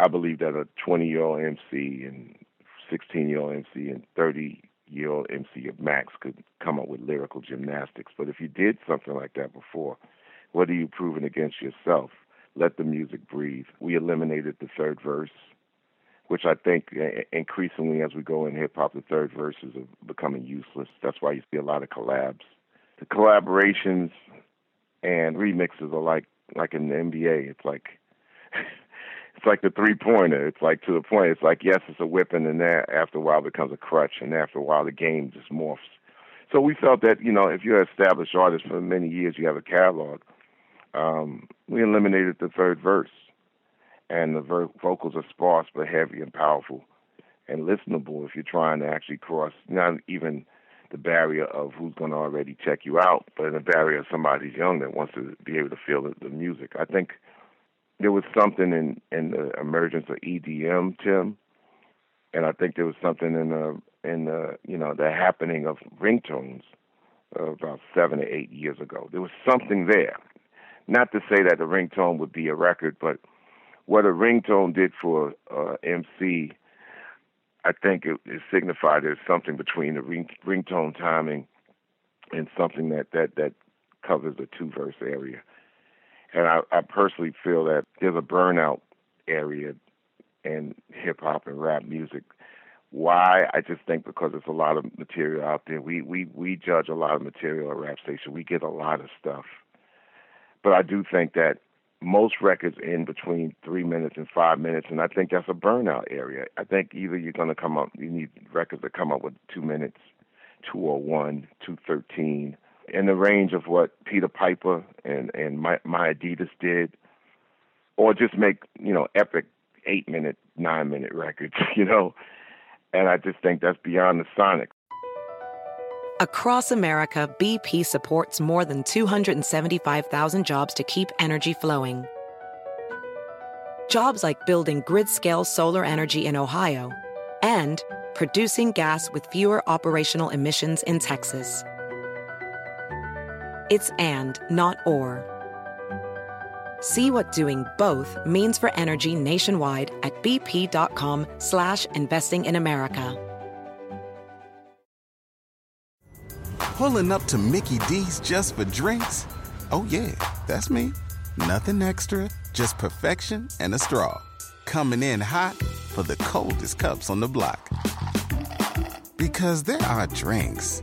I believe that a 20 year old MC and 16 year old MC and 30 year old MC of Max could come up with lyrical gymnastics. But if you did something like that before, what are you proving against yourself? Let the music breathe. We eliminated the third verse, which I think uh, increasingly as we go in hip hop, the third verses are becoming useless. That's why you see a lot of collabs. The collaborations and remixes are like like in the NBA. It's like it's like the three pointer. It's like to the point. It's like yes, it's a whipping, and then after a while it becomes a crutch, and after a while the game just morphs. So we felt that you know if you're an established artist for many years, you have a catalog um, we eliminated the third verse, and the ver- vocals are sparse but heavy and powerful and listenable if you're trying to actually cross not even the barrier of who's going to already check you out, but the barrier of somebody young that wants to be able to feel the, the music. I think there was something in in the emergence of EDM, Tim, and I think there was something in the in the you know the happening of ringtones about seven or eight years ago. There was something there, not to say that the ringtone would be a record, but what a ringtone did for uh, MC, I think it, it signified there's something between the ring, ringtone timing and something that that that covers the two verse area. And I, I personally feel that there's a burnout area in hip hop and rap music. Why? I just think because there's a lot of material out there. We we we judge a lot of material at Rap Station. We get a lot of stuff but I do think that most records end between three minutes and five minutes, and I think that's a burnout area. I think either you're going to come up, you need records that come up with two minutes, 201, 213, in the range of what Peter Piper and and my, my Adidas did, or just make you know epic eight minute, nine minute records, you know. And I just think that's beyond the sonic. Across America, BP supports more than 275,000 jobs to keep energy flowing. Jobs like building grid scale solar energy in Ohio and producing gas with fewer operational emissions in Texas. It's and, not or. See what doing both means for energy nationwide at bp.com slash investing in America. Pulling up to Mickey D's just for drinks? Oh yeah, that's me. Nothing extra, just perfection and a straw. Coming in hot for the coldest cups on the block. Because there are drinks.